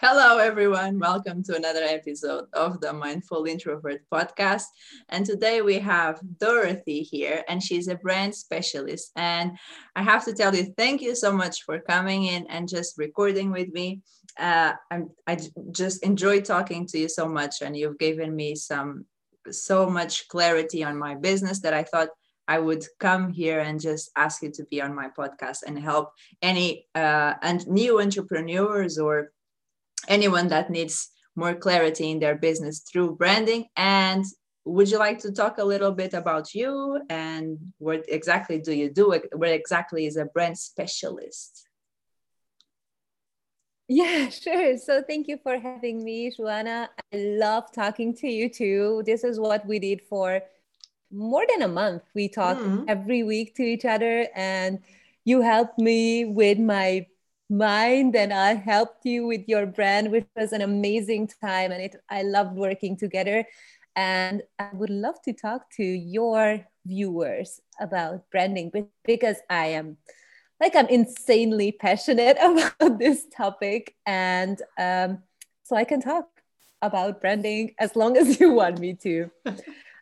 Hello, everyone. Welcome to another episode of the Mindful Introvert podcast. And today we have Dorothy here, and she's a brand specialist. And I have to tell you, thank you so much for coming in and just recording with me. Uh, I'm, I just enjoy talking to you so much, and you've given me some so much clarity on my business that I thought I would come here and just ask you to be on my podcast and help any uh, and new entrepreneurs or anyone that needs more clarity in their business through branding. And would you like to talk a little bit about you and what exactly do you do? What exactly is a brand specialist? Yeah sure. So thank you for having me joanna. I love talking to you too. This is what we did for more than a month. We talk mm-hmm. every week to each other and you helped me with my mind and I helped you with your brand, which was an amazing time. And it, I loved working together. And I would love to talk to your viewers about branding because I am like I'm insanely passionate about this topic. And um, so I can talk about branding as long as you want me to.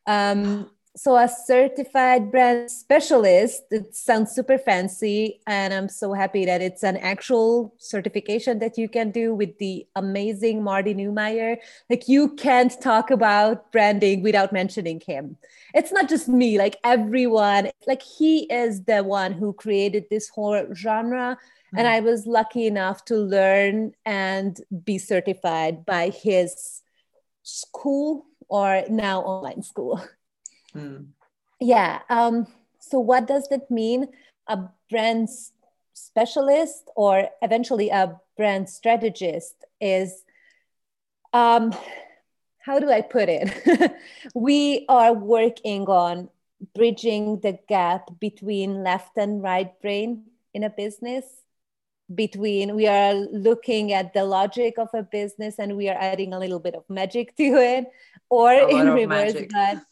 Um, so a certified brand specialist it sounds super fancy and i'm so happy that it's an actual certification that you can do with the amazing marty neumeier like you can't talk about branding without mentioning him. It's not just me like everyone like he is the one who created this whole genre mm-hmm. and i was lucky enough to learn and be certified by his school or now online school Mm. Yeah. Um, so, what does that mean? A brand specialist or eventually a brand strategist is, um, how do I put it? we are working on bridging the gap between left and right brain in a business between we are looking at the logic of a business and we are adding a little bit of magic to it or in reverse but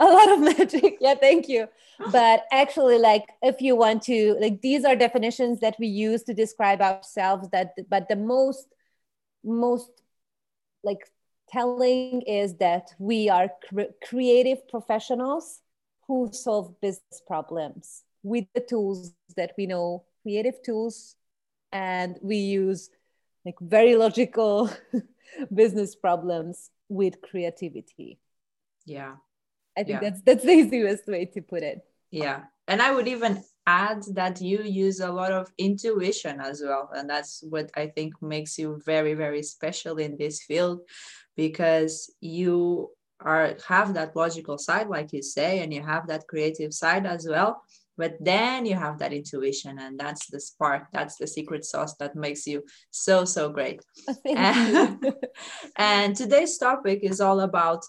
a lot of magic. Yeah thank you. But actually like if you want to like these are definitions that we use to describe ourselves that but the most most like telling is that we are cre- creative professionals who solve business problems with the tools that we know creative tools and we use like very logical business problems with creativity. Yeah I think yeah. that's that's the easiest way to put it. Yeah. And I would even add that you use a lot of intuition as well. And that's what I think makes you very, very special in this field because you are have that logical side, like you say, and you have that creative side as well. But then you have that intuition, and that's the spark, that's the secret sauce that makes you so, so great. Oh, and, and today's topic is all about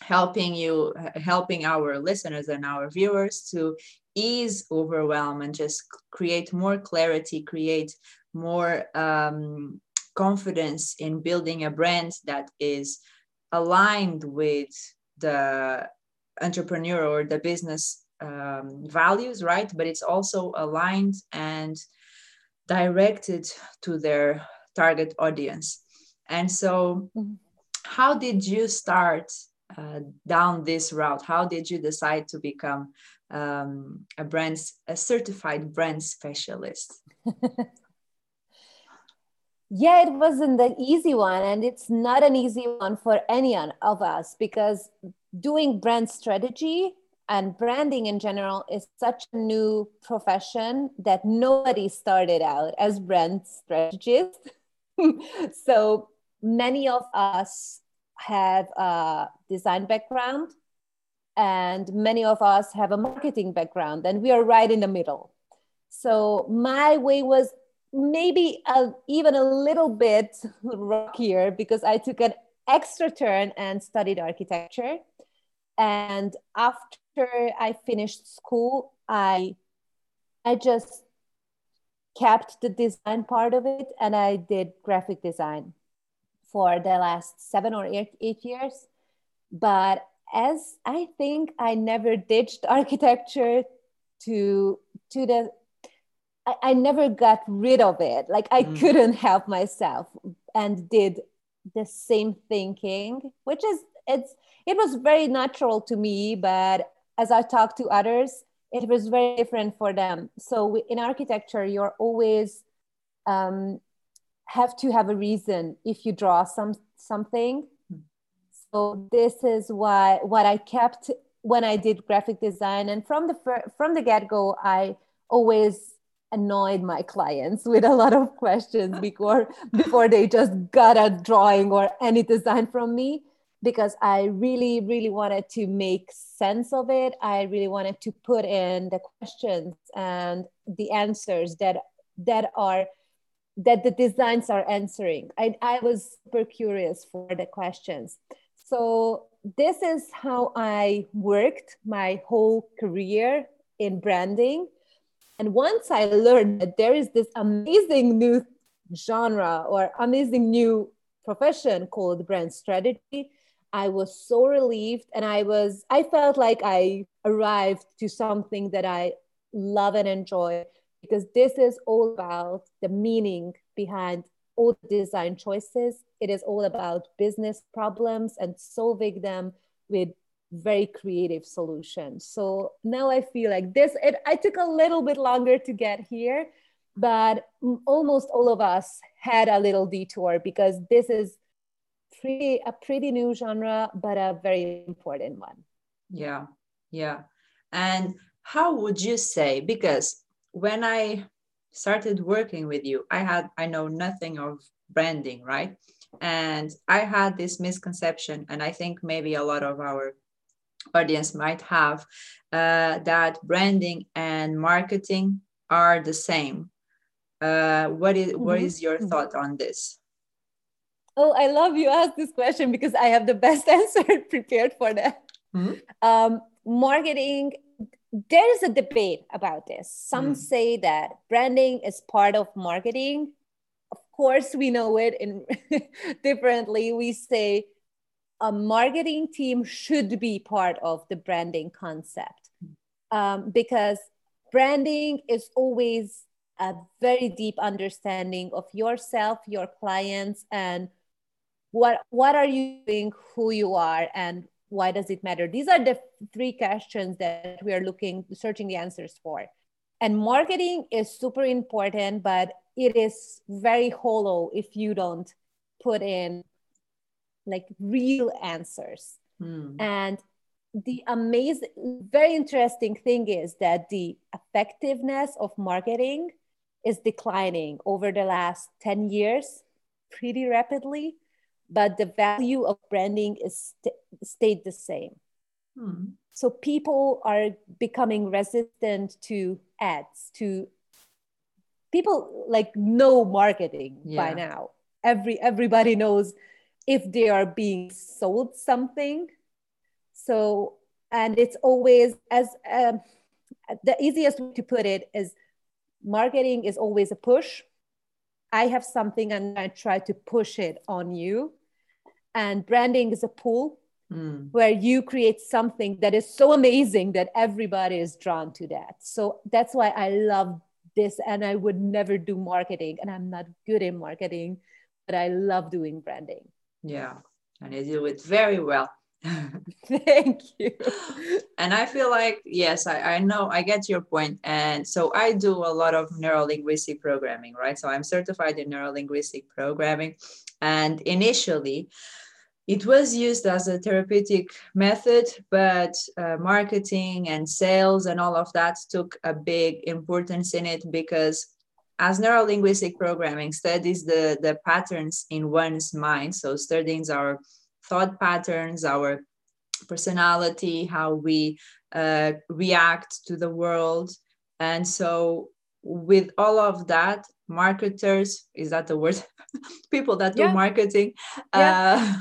helping you helping our listeners and our viewers to ease overwhelm and just create more clarity create more um, confidence in building a brand that is aligned with the entrepreneur or the business um, values right but it's also aligned and directed to their target audience and so mm-hmm. how did you start uh, down this route? How did you decide to become um, a brand, a certified brand specialist? yeah, it wasn't an easy one, and it's not an easy one for any of us because doing brand strategy and branding in general is such a new profession that nobody started out as brand strategists. so many of us have a design background and many of us have a marketing background and we are right in the middle. So my way was maybe a, even a little bit rockier because i took an extra turn and studied architecture. And after i finished school i i just kept the design part of it and i did graphic design for the last seven or eight, eight years. But as I think I never ditched architecture to to the I, I never got rid of it. Like I mm. couldn't help myself. and did the same thinking, which is it's it was very natural to me, but as I talked to others, it was very different for them. So in architecture, you're always um, have to have a reason if you draw some something. So this is why what I kept when I did graphic design, and from the from the get go, I always annoyed my clients with a lot of questions before before they just got a drawing or any design from me because I really, really wanted to make sense of it. I really wanted to put in the questions and the answers that that are that the designs are answering. I, I was super curious for the questions. So this is how I worked my whole career in branding. And once I learned that there is this amazing new genre or amazing new profession called brand strategy, I was so relieved and I was, I felt like I arrived to something that I love and enjoy because this is all about the meaning behind all design choices. It is all about business problems and solving them with very creative solutions. So now I feel like this, it, I took a little bit longer to get here, but almost all of us had a little detour because this is pretty a pretty new genre, but a very important one. Yeah, yeah. And how would you say? Because when I started working with you, I had I know nothing of branding, right? And I had this misconception, and I think maybe a lot of our audience might have uh, that branding and marketing are the same. Uh, what is, mm-hmm. what is your mm-hmm. thought on this? Oh, I love you asked this question because I have the best answer prepared for that. Mm-hmm. Um, marketing, there is a debate about this. Some mm. say that branding is part of marketing. Of course, we know it in differently. We say a marketing team should be part of the branding concept um, because branding is always a very deep understanding of yourself, your clients, and what what are you doing who you are and why does it matter these are the three questions that we are looking searching the answers for and marketing is super important but it is very hollow if you don't put in like real answers mm. and the amazing very interesting thing is that the effectiveness of marketing is declining over the last 10 years pretty rapidly but the value of branding is st- stayed the same. Hmm. So people are becoming resistant to ads, to people like know marketing yeah. by now. Every everybody knows if they are being sold something. So and it's always as um, the easiest way to put it is marketing is always a push. I have something and I try to push it on you and branding is a pool mm. where you create something that is so amazing that everybody is drawn to that so that's why i love this and i would never do marketing and i'm not good in marketing but i love doing branding yeah and you do it very well Thank you. And I feel like, yes, I, I know I get your point. And so I do a lot of neuro linguistic programming, right? So I'm certified in neuro linguistic programming. And initially, it was used as a therapeutic method, but uh, marketing and sales and all of that took a big importance in it because as neurolinguistic programming studies the, the patterns in one's mind, so studying our thought patterns, our personality, how we uh, react to the world. And so, with all of that, marketers is that the word? People that do yeah. marketing. Yeah. Uh,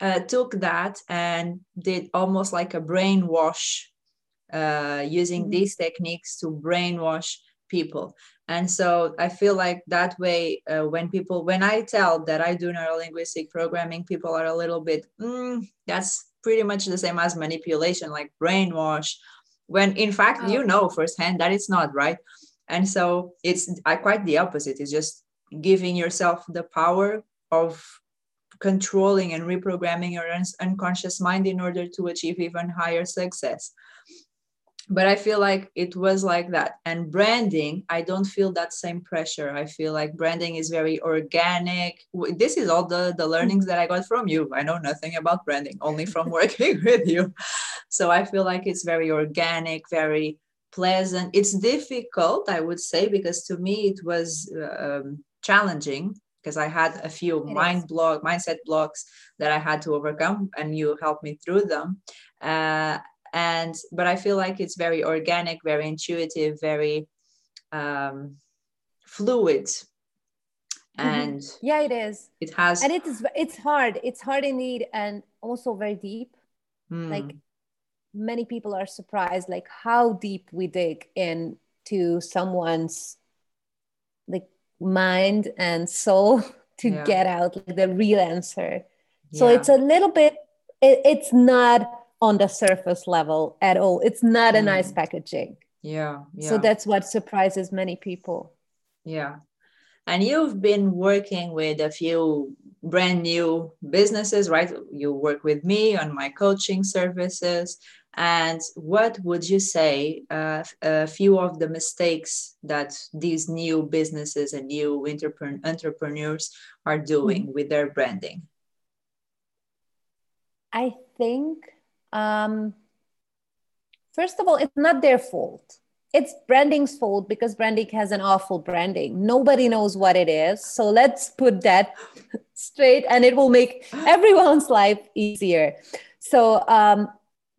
uh, took that and did almost like a brainwash uh, using mm-hmm. these techniques to brainwash people and so i feel like that way uh, when people when i tell that i do neurolinguistic programming people are a little bit mm, that's pretty much the same as manipulation like brainwash when in fact oh. you know firsthand that it's not right and so it's I, quite the opposite it's just giving yourself the power of controlling and reprogramming your un- unconscious mind in order to achieve even higher success. But i feel like it was like that. And branding i don't feel that same pressure. I feel like branding is very organic. This is all the the learnings that i got from you. I know nothing about branding only from working with you. So i feel like it's very organic very pleasant. It's difficult i would say because to me it was um, challenging because I had a few it mind is. block mindset blocks that I had to overcome, and you helped me through them. Uh, and but I feel like it's very organic, very intuitive, very um, fluid. Mm-hmm. And mm-hmm. yeah, it is. It has, and it is. It's hard. It's hard indeed, and also very deep. Mm. Like many people are surprised, like how deep we dig into someone's mind and soul to yeah. get out like the real answer. Yeah. So it's a little bit. It, it's not on the surface level at all. It's not a mm. nice packaging. Yeah, yeah. So that's what surprises many people. Yeah. And you've been working with a few brand new businesses, right? You work with me on my coaching services. And what would you say uh, a few of the mistakes that these new businesses and new entrepreneurs are doing mm-hmm. with their branding? I think um, first of all, it's not their fault. It's branding's fault because branding has an awful branding. Nobody knows what it is. So let's put that straight and it will make everyone's life easier. So um,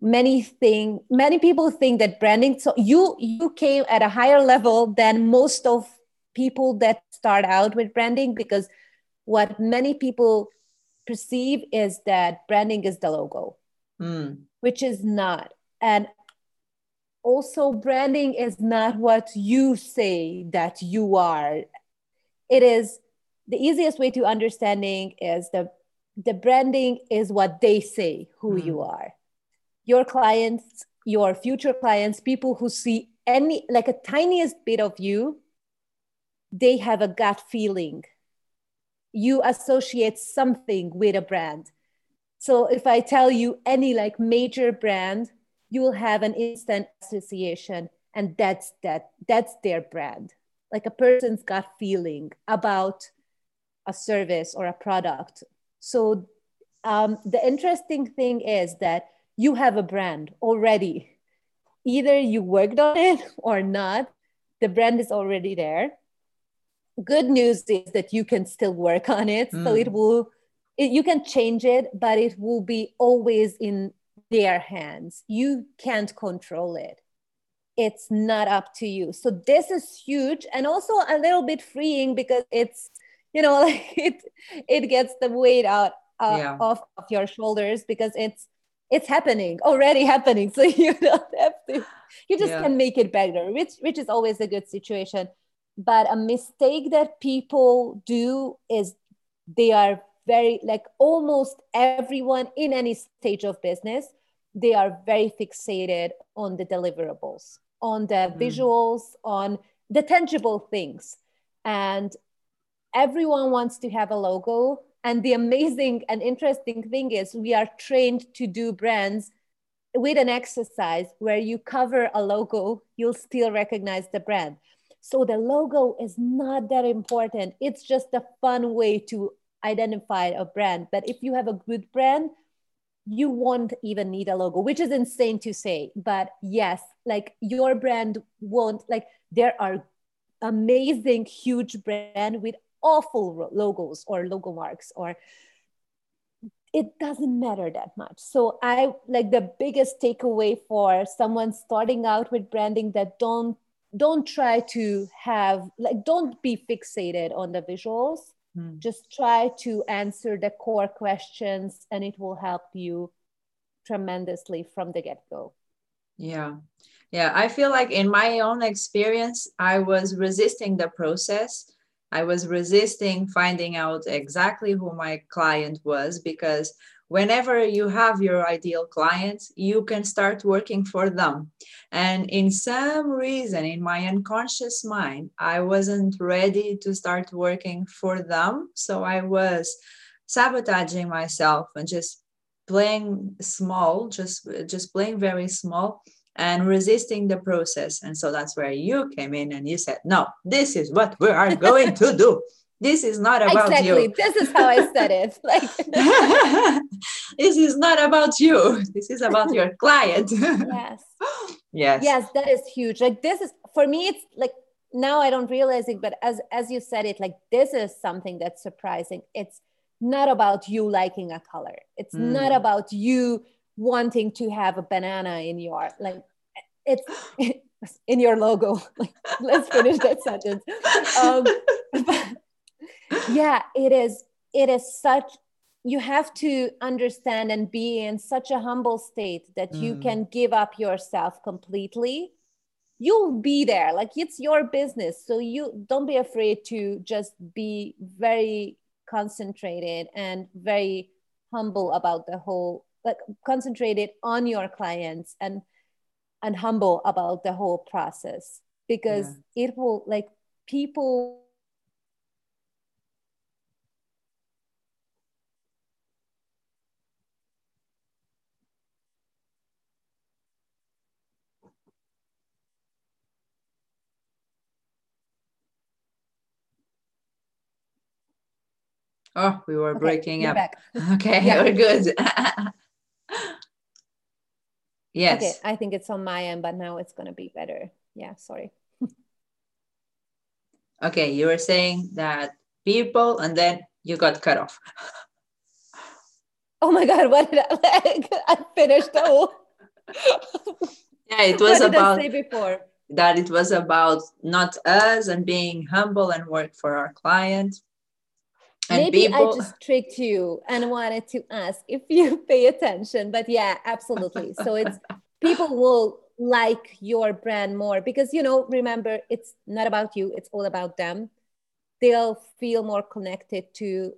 many thing many people think that branding so you you came at a higher level than most of people that start out with branding because what many people perceive is that branding is the logo mm. which is not. And also, branding is not what you say that you are. It is the easiest way to understanding is the the branding is what they say who mm. you are. Your clients, your future clients, people who see any like a tiniest bit of you, they have a gut feeling. You associate something with a brand so if I tell you any like major brand, you will have an instant association and that's that that's their brand. Like a person's gut feeling about a service or a product. So um, the interesting thing is that you have a brand already. Either you worked on it or not, the brand is already there. Good news is that you can still work on it. Mm. So it hmm. will it, you can change it, but it will be always in their hands. You can't control it. It's not up to you. So this is huge and also a little bit freeing because it's, you know, like it it gets the weight out uh, yeah. off of your shoulders because it's it's happening already happening. So you don't have to. You just yeah. can make it better, which which is always a good situation. But a mistake that people do is they are very like almost everyone in any stage of business they are very fixated on the deliverables on the mm. visuals on the tangible things. And everyone wants to have a logo. And the amazing and interesting thing is we are trained to do brands with an exercise where you cover a logo you'll still recognize the brand. So the logo is not that important. It's just a fun way to identify a brand. But if you have a good brand, you won't even need a logo, which is insane to say. But yes, like your brand won't, like, there are amazing, huge brand with awful logos or logo marks or it doesn't matter that much. So I like the biggest takeaway for someone starting out with branding that don't don't try to have like don't be fixated on the visuals Hmm. Just try to answer the core questions and it will help you tremendously from the get go. Yeah. Yeah. I feel like in my own experience, I was resisting the process. I was resisting finding out exactly who my client was because whenever you have your ideal clients, you can start working for them. And in some reason, in my unconscious mind, I wasn't ready to start working for them. So I was sabotaging myself and just playing small, just just playing very small and resisting the process. And so that's where you came in and you said, no, this is what we are going to do. This is not about exactly. you. This is how I said it. Like this is not about you. This is about your client. yes. Yes. Yes, that is huge. Like this is for me, it's like now I don't realize it, but as as you said it, like this is something that's surprising. It's not about you liking a color. It's mm. not about you wanting to have a banana in your like it's in your logo. Like, let's finish that sentence. Um, yeah, it is. It is such. You have to understand and be in such a humble state that mm. you can give up yourself completely. You'll be there, like it's your business. So you don't be afraid to just be very concentrated and very humble about the whole like concentrated on your clients and and humble about the whole process because yeah. it will like people Oh, we were okay, breaking up. Back. Okay, yeah. we're good. yes. Okay, I think it's on my end, but now it's going to be better. Yeah, sorry. okay, you were saying that people, and then you got cut off. oh my God, what did I like? I finished the whole. yeah, it was about. before? That it was about not us and being humble and work for our client and Maybe people... I just tricked you and wanted to ask if you pay attention. But yeah, absolutely. So it's people will like your brand more because you know, remember, it's not about you, it's all about them. They'll feel more connected to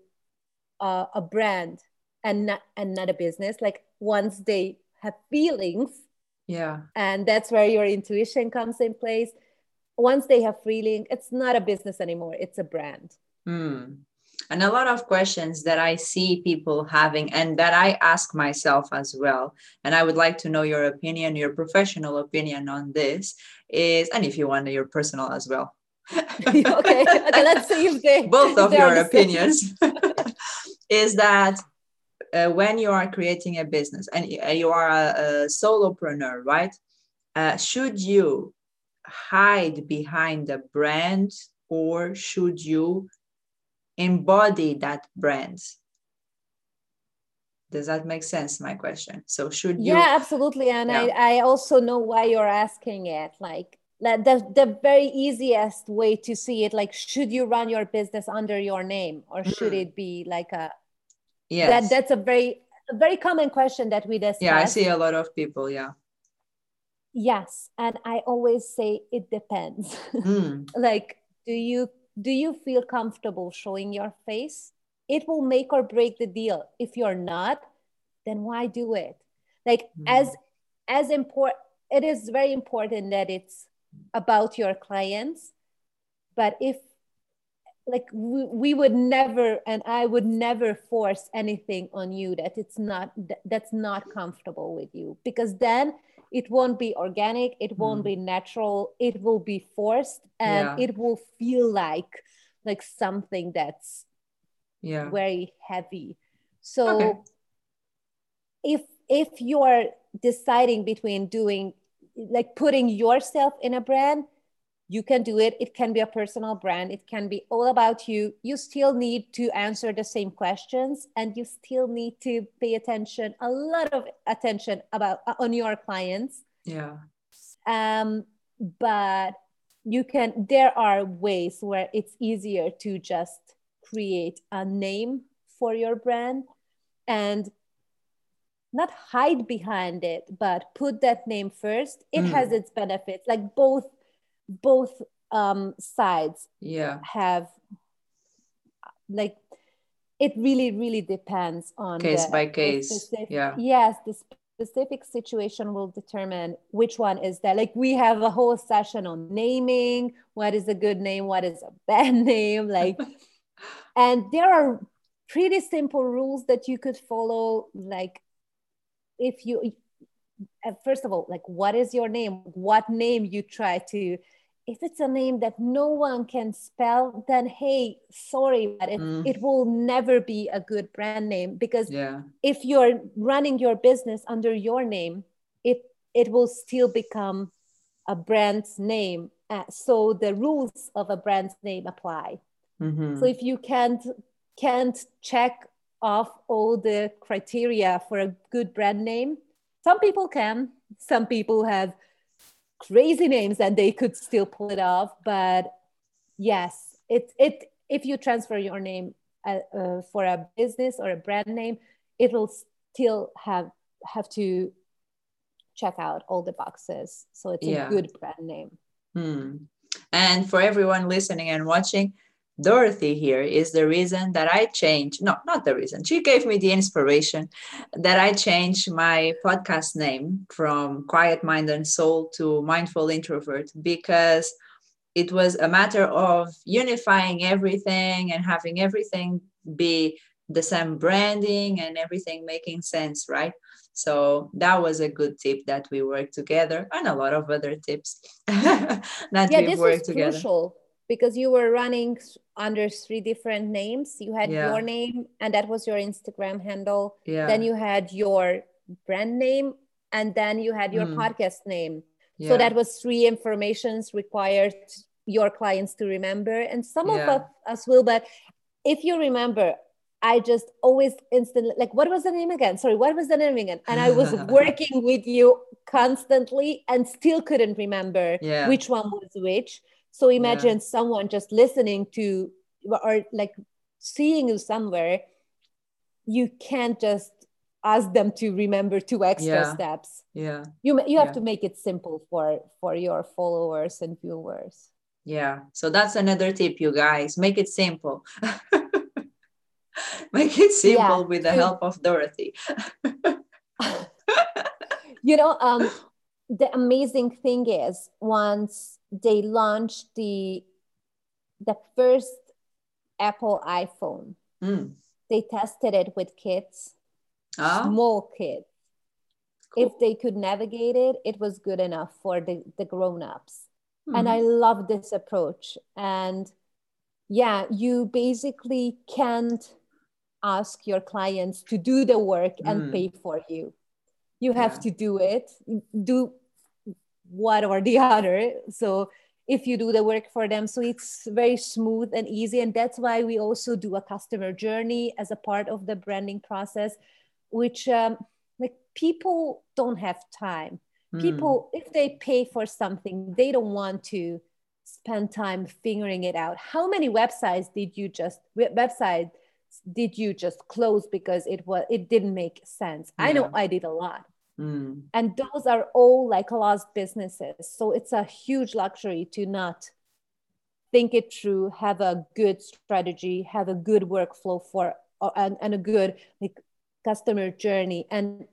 uh, a brand and not and not a business. Like once they have feelings, yeah, and that's where your intuition comes in place. Once they have feeling, it's not a business anymore; it's a brand. Mm and a lot of questions that I see people having and that I ask myself as well. And I would like to know your opinion, your professional opinion on this is, and if you want your personal as well. okay. okay, let's see if they both of your opinions is that uh, when you are creating a business and you are a, a solopreneur, right? Uh, should you hide behind the brand or should you embody that brand does that make sense my question so should you yeah absolutely and yeah. I, I also know why you're asking it like the, the very easiest way to see it like should you run your business under your name or should mm. it be like a yeah that, that's a very a very common question that we discuss yeah i see a lot of people yeah yes and i always say it depends mm. like do you do you feel comfortable showing your face? It will make or break the deal. If you're not, then why do it? Like mm-hmm. as as important it is very important that it's about your clients, but if like we, we would never and i would never force anything on you that it's not that's not comfortable with you because then it won't be organic it won't mm. be natural it will be forced and yeah. it will feel like like something that's yeah very heavy so okay. if if you're deciding between doing like putting yourself in a brand you can do it. It can be a personal brand. It can be all about you. You still need to answer the same questions and you still need to pay attention a lot of attention about uh, on your clients. Yeah. Um but you can there are ways where it's easier to just create a name for your brand and not hide behind it but put that name first. It mm. has its benefits. Like both both um, sides yeah. have like it really really depends on case the, by case. specific, yeah. Yes the specific situation will determine which one is that like we have a whole session on naming what is a good name what is a bad name like and there are pretty simple rules that you could follow like if you first of all like what is your name? What name you try to if it's a name that no one can spell then hey sorry but it, mm. it will never be a good brand name because yeah. if you're running your business under your name it it will still become a brand's name uh, so the rules of a brand's name apply mm-hmm. so if you can't can't check off all the criteria for a good brand name some people can some people have crazy names and they could still pull it off but yes it it if you transfer your name uh, uh, for a business or a brand name it will still have have to check out all the boxes so it's yeah. a good brand name hmm. and for everyone listening and watching Dorothy here is the reason that I changed, no, not the reason. She gave me the inspiration that I changed my podcast name from Quiet Mind and Soul to Mindful Introvert because it was a matter of unifying everything and having everything be the same branding and everything making sense, right? So that was a good tip that we worked together and a lot of other tips that yeah, we worked together. Crucial because you were running under three different names. You had yeah. your name, and that was your Instagram handle. Yeah. Then you had your brand name, and then you had your mm. podcast name. Yeah. So that was three informations required your clients to remember, and some of us, us will. But if you remember, I just always instantly like, what was the name again? Sorry, what was the name again? And I was working with you constantly and still couldn't remember yeah. which one was which. So imagine yeah. someone just listening to or like seeing you somewhere, you can't just ask them to remember two extra yeah. steps. Yeah. You you have yeah. to make it simple for for your followers and viewers. Yeah. So that's another tip, you guys. Make it simple. make it simple with the help of Dorothy. you know, um, the amazing thing is once they launched the the first Apple iPhone. Mm. They tested it with kids, oh. small kids. Cool. If they could navigate it, it was good enough for the, the grown-ups. Mm. And I love this approach. And yeah, you basically can't ask your clients to do the work and mm. pay for you. You have yeah. to do it. Do one or the other. So if you do the work for them. So it's very smooth and easy. And that's why we also do a customer journey as a part of the branding process, which um, like people don't have time. Mm. People, if they pay for something, they don't want to spend time figuring it out. How many websites did you just website did you just close because it was it didn't make sense? Yeah. I know I did a lot. Mm. And those are all like lost businesses. So it's a huge luxury to not think it through, have a good strategy, have a good workflow for and, and a good like customer journey. And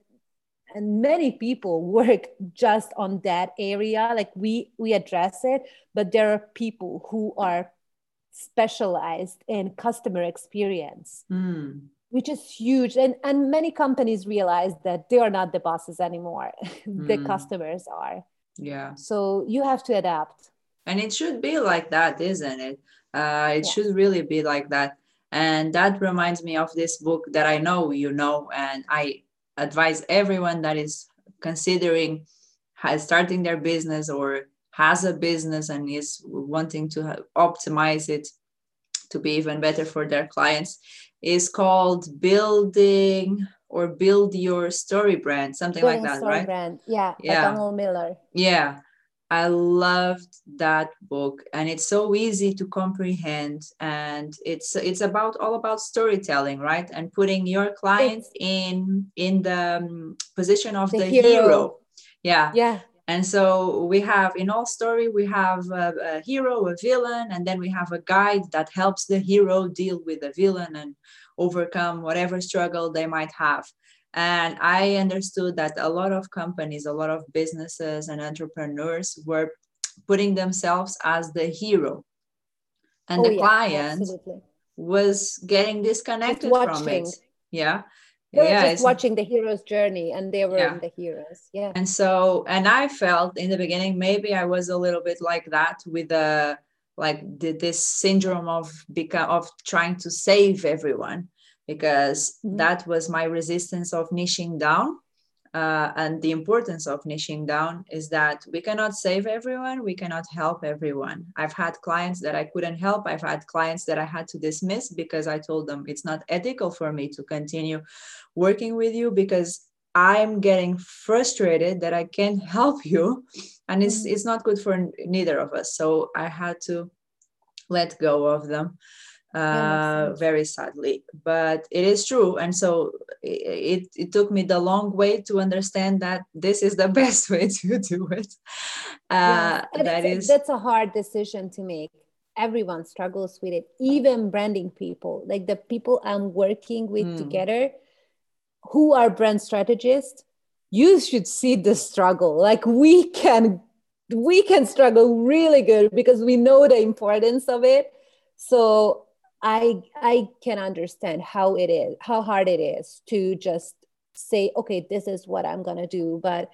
and many people work just on that area. Like we we address it, but there are people who are specialized in customer experience. Mm which is huge. And and many companies realize that they are not the bosses anymore. The mm. customers are. Yeah. So you have to adapt. And it should be like that isn't it? Uh, it should really be like that. And that reminds me of this book that i know you know and i advise everyone that is considering starting their business or has a business and is wanting to optimize it to be even better for their clients is called building or build your story brand something Building like that right? brand. yeah yeah. Donald Miller. Yeah. I loved that book and it's so easy to comprehend and it's it's about all about storytelling right? And putting your clients in in the um, position of the, the hero. hero. yeah. Yeah and so we have in all story we have a, a, hero a villain and then we have a guide that helps the hero deal with the villain and overcome whatever struggle they might have. And i understood that a lot of companies a lot of businesses and entrepreneurs were putting themselves as the hero. And oh, the yeah, client absolutely. was getting disconnected from it. yeah they were yeah, just watching the hero's journey and they were yeah. the heroes yeah and so and i felt in the beginning maybe i was a little bit like that with the like the, this syndrome of become of trying to save everyone because mm-hmm. that was my resistance of niching down uh, and the importance of niching down is that we cannot save everyone we cannot help everyone. I've had clients that i couldn't help i've had clients that i had to dismiss because i told them it's not ethical for me to continue working with you because i'm getting frustrated that i can't help you. And it's mm-hmm. it's not good for neither of us. So i had to let go of them uh, very sadly but it is true. And so it, it took me the long way to understand that this is the best way to do it. Uh, yes. that is that's a hard decision to make. Everyone struggles with it even branding people. Like the people i'm working with mm. together who are brand strategists you should see the struggle. Like we can we can struggle really good because we know the importance of it. So I I can understand how it is, how hard it is to just say, okay, this is what I'm gonna do. But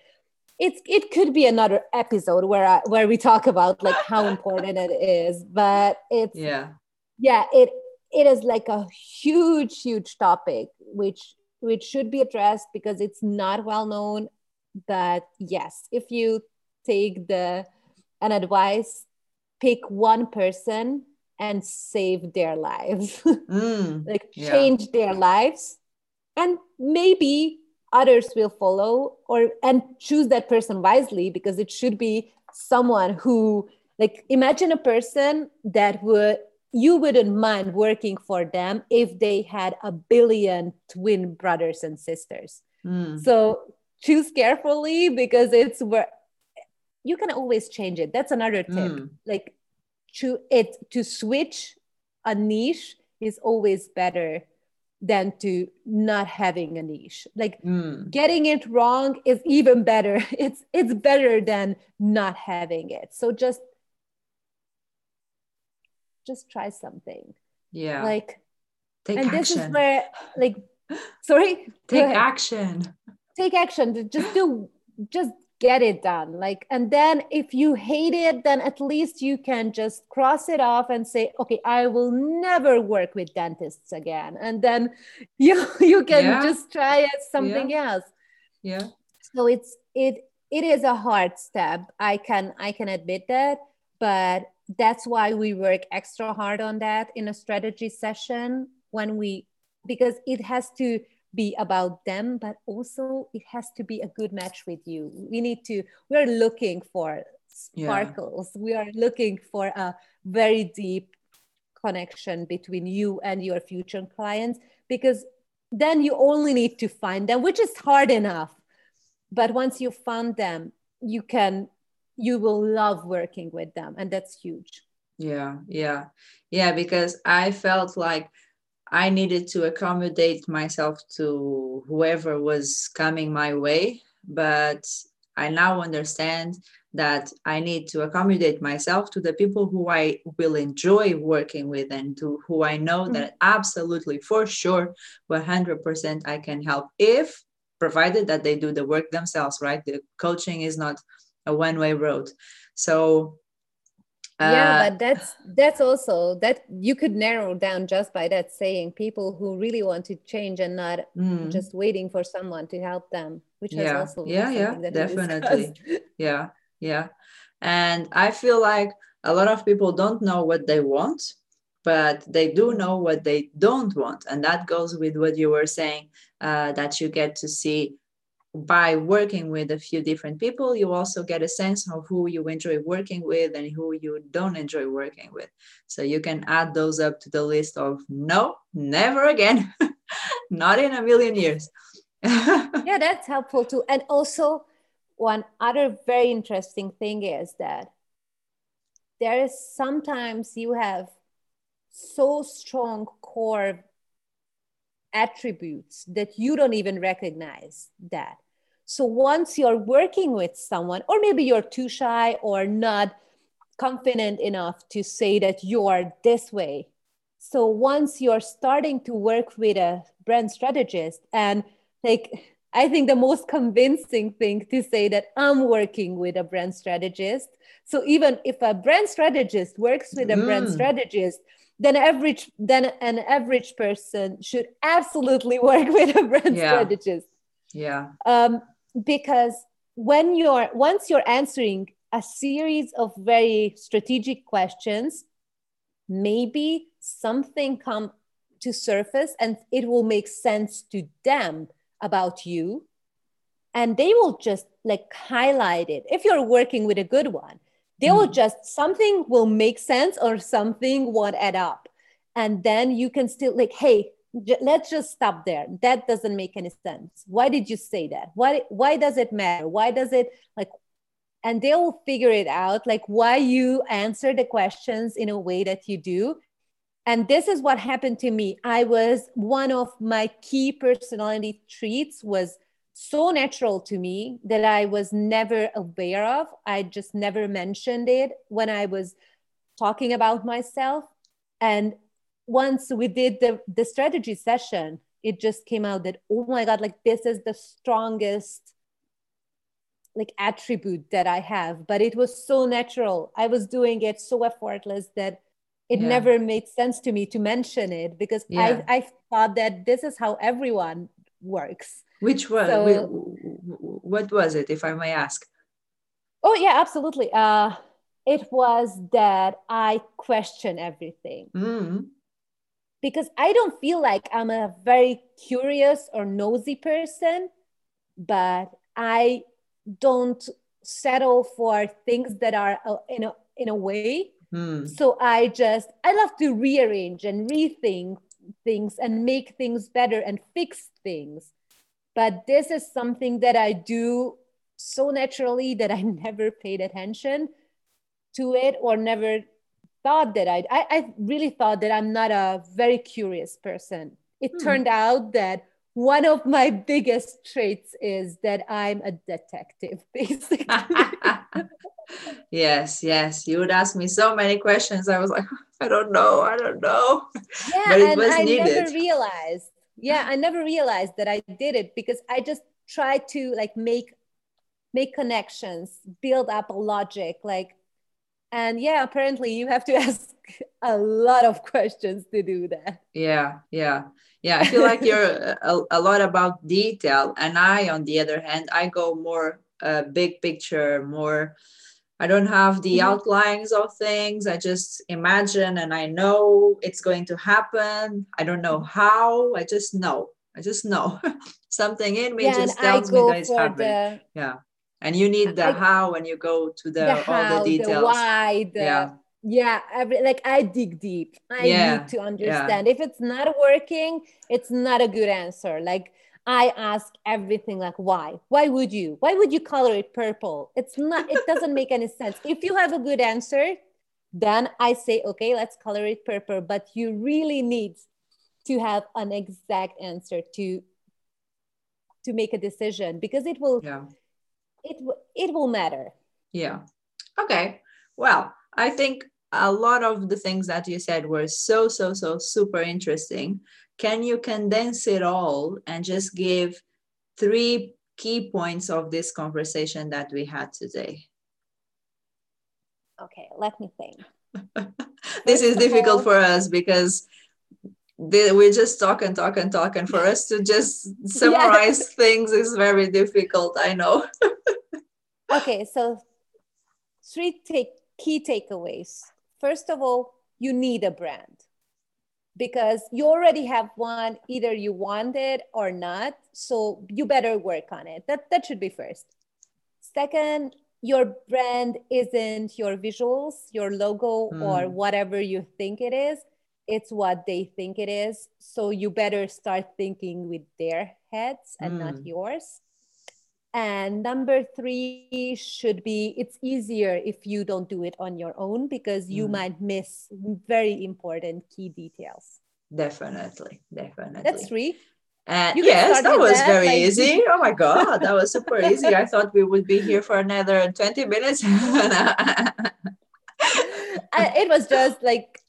it's it could be another episode where I, where we talk about like how important it is. But it's yeah, yeah, it it is like a huge, huge topic which which should be addressed because it's not well known that yes, if you take the an advice, pick one person and save their lives. Mm, like change their lives and maybe others will follow or and choose that person wisely because it should be someone who like imagine a person that would you wouldn't mind working for them if they had a billion twin brothers and sisters. Mm. so choose carefully because it's where you can always change it. That's another tip. Mm. like to it to switch a niche is always better than to not having a niche. Like mm. getting it wrong is even better. It's it's better than not having it. So just just try something. Yeah. Like take and action. this is where like sorry? Take action. Take action. Just do just get it done. Like and then if you hate it then at least you can just cross it off and say okay i will never work with dentists again. And then you you can yeah. just try it something yeah. else. Yeah. So it's it it is a hard step. I can i can admit that but that's why we work extra hard on that in a strategy session when we because it has to be about them, but also it has to be a good match with you. We need to, we're looking for sparkles. Yeah. We are looking for a very deep connection between you and your future clients because then you only need to find them, which is hard enough. But once you found them, you can, you will love working with them. And that's huge. Yeah. Yeah. Yeah. Because I felt like, I needed to accommodate myself to whoever was coming my way. But I now understand that I need to accommodate myself to the people who I will enjoy working with and to who I know mm-hmm. that absolutely for sure 100% I can help if provided that they do the work themselves right the coaching is not a one way road so yeah uh, but that's that's also that you could narrow down just by that saying people who really want to change and not mm. just waiting for someone to help them which yeah. also yeah yeah definitely yeah yeah and i feel like a lot of people don't know what they want but they do know what they don't want and that goes with what you were saying uh, that you get to see by working with a few different people, you also get a sense of who you enjoy working with and who you don't enjoy working with. So you can add those up to the list of no, never again, not in a million years. yeah, that's helpful too. And also, one other very interesting thing is that there is sometimes you have so strong core attributes that you don't even recognize that. So once you're working with someone, or maybe you're too shy or not confident enough to say that you're this way. So once you're starting to work with a brand strategist, and like I think the most convincing thing to say that I'm working with a brand strategist. So even if a brand strategist works with a mm. brand strategist, then average then an average person should absolutely work with a brand yeah. strategist. Yeah. Um, because when you're once you're answering a series of very strategic questions, maybe something come to surface and it will make sense to them about you. And they will just like highlight it. If you're working with a good one they mm. will just something will make sense or something won't add up. And then you can still like hey let's just stop there. That doesn't make any sense. Why did you say that? Why why does it matter? Why does it like and they will figure it out like why you answer the questions in a way that you do. And this is what happened to me. I was one of my key personality traits was so natural to me that i was never aware of. I just never mentioned it when i was talking about myself. And once we did the, the strategy session it just came out that oh my god like this is the strongest like attribute that i have. But it was so natural. I was doing it so effortless that it yeah. never made sense to me to mention it because yeah. I, I thought that this is how everyone works. Which one? So, what was it if i may ask? Oh yeah absolutely. Uh it was that i question everything. Mm. Because i don't feel like i'm a very curious or nosy person but i don't settle for things that are uh, in a in a way Hmm. So I just, I love to rearrange and rethink things and make things better and fix things. But this is something that I do so naturally that I never paid attention to it or never thought that I'd, I, I really thought that I'm not a very curious person. It hmm. turned out that one of my biggest traits is that I'm a detective, basically. yes, yes. You would ask me so many questions. I was like, I don't know, I don't know. Yeah, but it and was I needed. never realized. Yeah, I never realized that I did it because I just tried to like make make connections, build up a logic, like and yeah apparently you have to ask a lot of questions to do that. Yeah yeah. Yeah i feel like you're a, a lot about detail. And i on the other hand i go more uh, big picture more i don't have the mm-hmm. outlines of things. I just imagine and i know it's going to happen. I don't know mm-hmm. how. I just know. I just know. Something in me yeah, just tells me that it's happening. the, yeah and you need the I, how when you go to the, the all how, the details. the why the, yeah. Yeah every, like i dig deep. I yeah, need to understand. Yeah. if it's not working it's not a good answer. Like i ask everything like why? Why would you? Why would you color it purple? It's not it doesn't make any sense. If you have a good answer then i say okay let's color it purple. But you really need to have an exact answer to to make a decision because it will yeah it it will matter. Yeah. Okay. Well i think a lot of the things that you said were so so so super interesting. Can you condense it all and just give three key points of this conversation that we had today? Okay let me think. This is difficult for us because we just talk and talk and talk and for us to just summarize yes. things is very difficult i know. Okay so three take key takeaways. First of all you need a brand because you already have one either you want it or not so you better work on it. That that should be first. Second your brand isn't your visuals your logo mm. or whatever you think it is it's what they think it is. So you better start thinking with their heads and mm. not yours. And number three should be it's easier if you don't do it on your own because you mm. might miss very important key details. Definitely, definitely. That's three. And yes, that was that, very like... easy. Oh my God, that was super easy. I thought we would be here for another 20 minutes. it was just like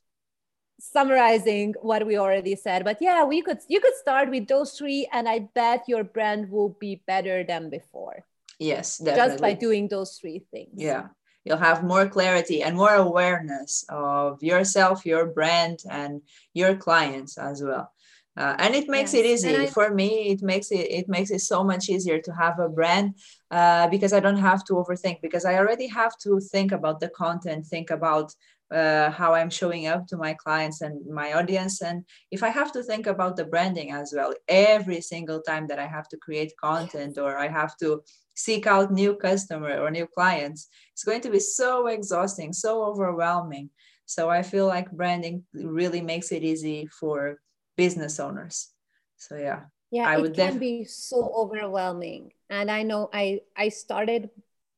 summarizing what we already said but yeah we could you could start with those three and i bet your brand will be better than before yes definitely. just by doing those three things yeah you'll have more clarity and more awareness of yourself your brand and your clients as well uh, and it makes yes. it easy I, for me it makes it it makes it so much easier to have a brand uh, because i don't have to overthink because i already have to think about the content think about uh, how i'm showing up to my clients and my audience. And if i have to think about the branding as well every single time that i have to create content or i have to seek out new customer or new clients it's going to be so exhausting so overwhelming. So i feel like branding really makes it easy for business owners. So yeah yeah I it can def- be so overwhelming. And i know i i started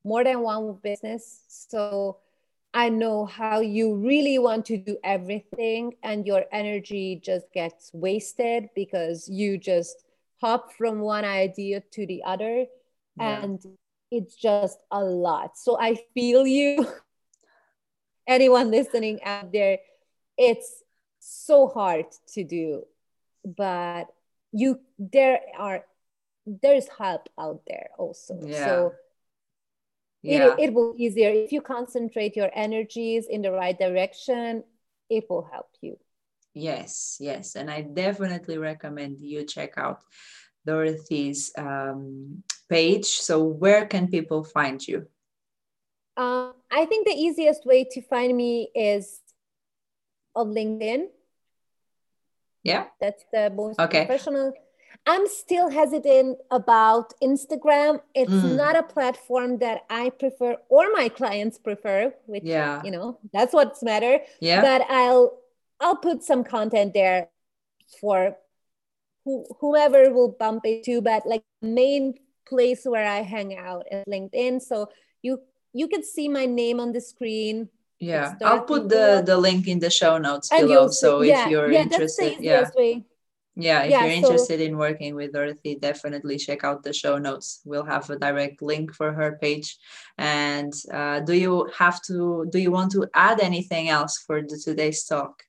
more than one business. So i know how you really want to do everything and your energy just gets wasted because you just hop from one idea to the other yeah. and it's just a lot so i feel you anyone listening out there it's so hard to do but you there are there's help out there also yeah. so yeah. it, it will be easier if you concentrate your energies in the right direction it will help you yes yes and i definitely recommend you check out dorothy's um, page so where can people find you um, i think the easiest way to find me is on linkedin yeah. That's the most okay. professional. I'm still hesitant about Instagram. It's mm. not a platform that I prefer or my clients prefer, which yeah. you know, that's what's matter. Yeah. But I'll I'll put some content there for who, whoever will bump into, but like main place where I hang out is LinkedIn. So you you can see my name on the screen yeah i'll put the the link in the show notes and below so yeah, if you're yeah, interested yeah way. Yeah if yeah, you're interested so, in working with dorothy definitely check out the show notes we'll have a direct link for her page and uh, do you have to do you want to add anything else for the today's talk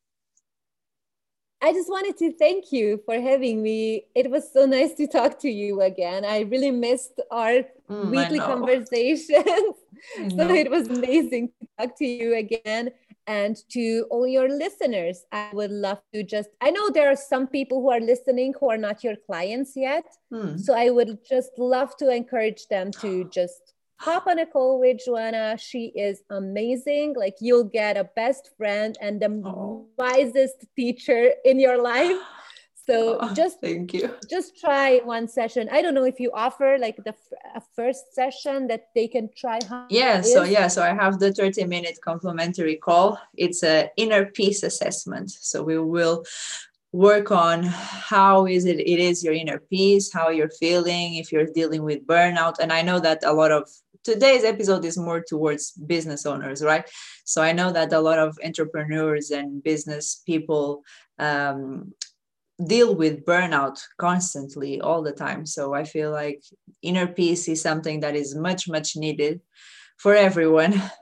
I just wanted to thank you for having me. It was so nice to talk to you again. I really missed our mm, weekly conversations. so it was amazing to talk to you again and to all your listeners. I would love to just, I know there are some people who are listening who are not your clients yet. Mm. So I would just love to encourage them to just hop on a call with Joanna. She is amazing. Like you'll get a best friend and the oh. wisest teacher in your life. So oh, just thank you. Just try one session. I don't know if you offer like the f- first session that they can try. yeah. So yeah. So I have the 30 minute complimentary call. It's a inner peace assessment. So we will work on how is it it is your inner peace how you're feeling if you're dealing with burnout and i know that a lot of today's episode is more towards business owners, right? So I know that a lot of entrepreneurs and business people um, deal with burnout constantly all the time. So I feel like inner peace is something that is much, much needed for everyone.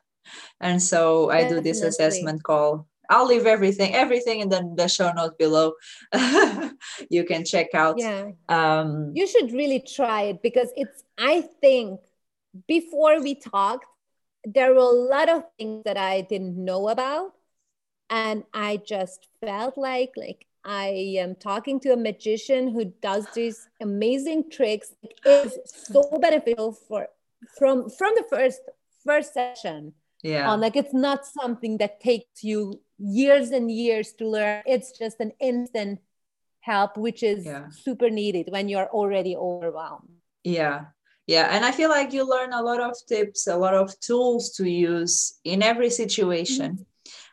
And so I Definitely. do this assessment call. I'll leave everything, everything in the, the show note below. you can check out. Yeah. Um, you should really try it because it's, I think before we talked, there were a lot of things that I didn't know about. And I just felt like like I am talking to a magician who does these amazing tricks. It is so beneficial for from from the first first session. Yeah. Um, like it's not something that takes you years and years to learn. It's just an instant help, which is yeah. super needed when you're already overwhelmed. Yeah yeah and i feel like you learn a lot of tips a lot of tools to use in every situation mm-hmm.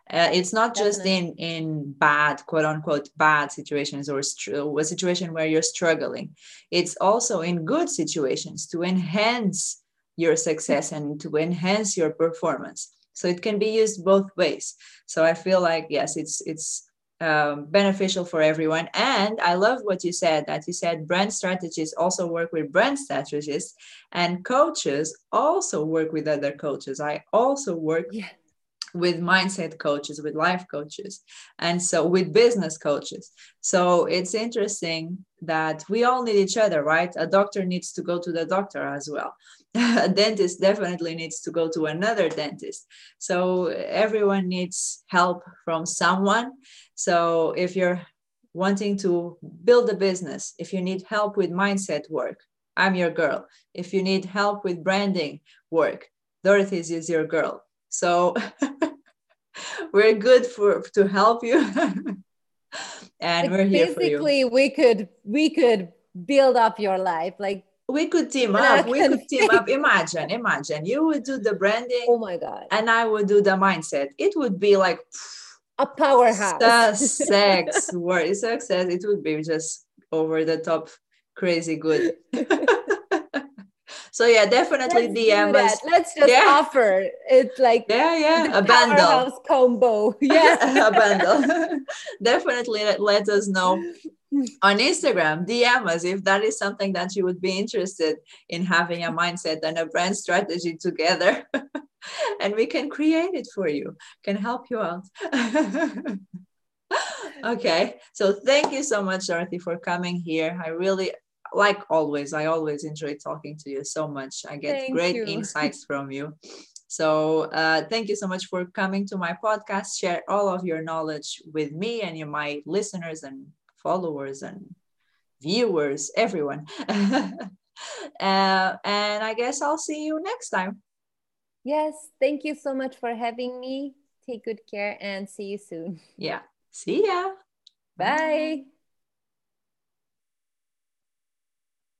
Uh, it's not Definitely. just in in bad quote unquote bad situations or a situation where you're struggling it's also in good situations to enhance your success and to enhance your performance so it can be used both ways so i feel like yes it's it's um, beneficial for everyone. And I love what you said that you said brand strategists also work with brand strategists, and coaches also work with other coaches. I also work yeah. With mindset coaches, with life coaches, and so with business coaches. So it's interesting that we all need each other, right? A doctor needs to go to the doctor as well. a dentist definitely needs to go to another dentist. So everyone needs help from someone. So if you're wanting to build a business, if you need help with mindset work, I'm your girl. If you need help with branding work, Dorothy is your girl. So we're good for to help you. and like we're here for you. basically we could we could build up your life like we could team up we could team up. Imagine imagine. You would do the branding oh my god. and i would do the mindset. It would be like a powerhouse. the sex word success. It would be just over the top crazy good so yeah definitely Let's dm us let's just yeah. offer it's like yeah yeah a bundle combo yeah a bundle definitely let, let us know on Instagram, DM us if that is something that you would be interested in having a mindset and a brand strategy together. and we can create it for you, can help you out. okay, so thank you so much, Dorothy, for coming here. I really, like always, I always enjoy talking to you so much. I get thank great you. insights from you. So uh, thank you so much for coming to my podcast. Share all of your knowledge with me and you, my listeners and followers and viewers, everyone. uh, and I guess I'll see you next time. Yes, thank you so much for having me. Take good care and see you soon. Yeah, see ya. Bye.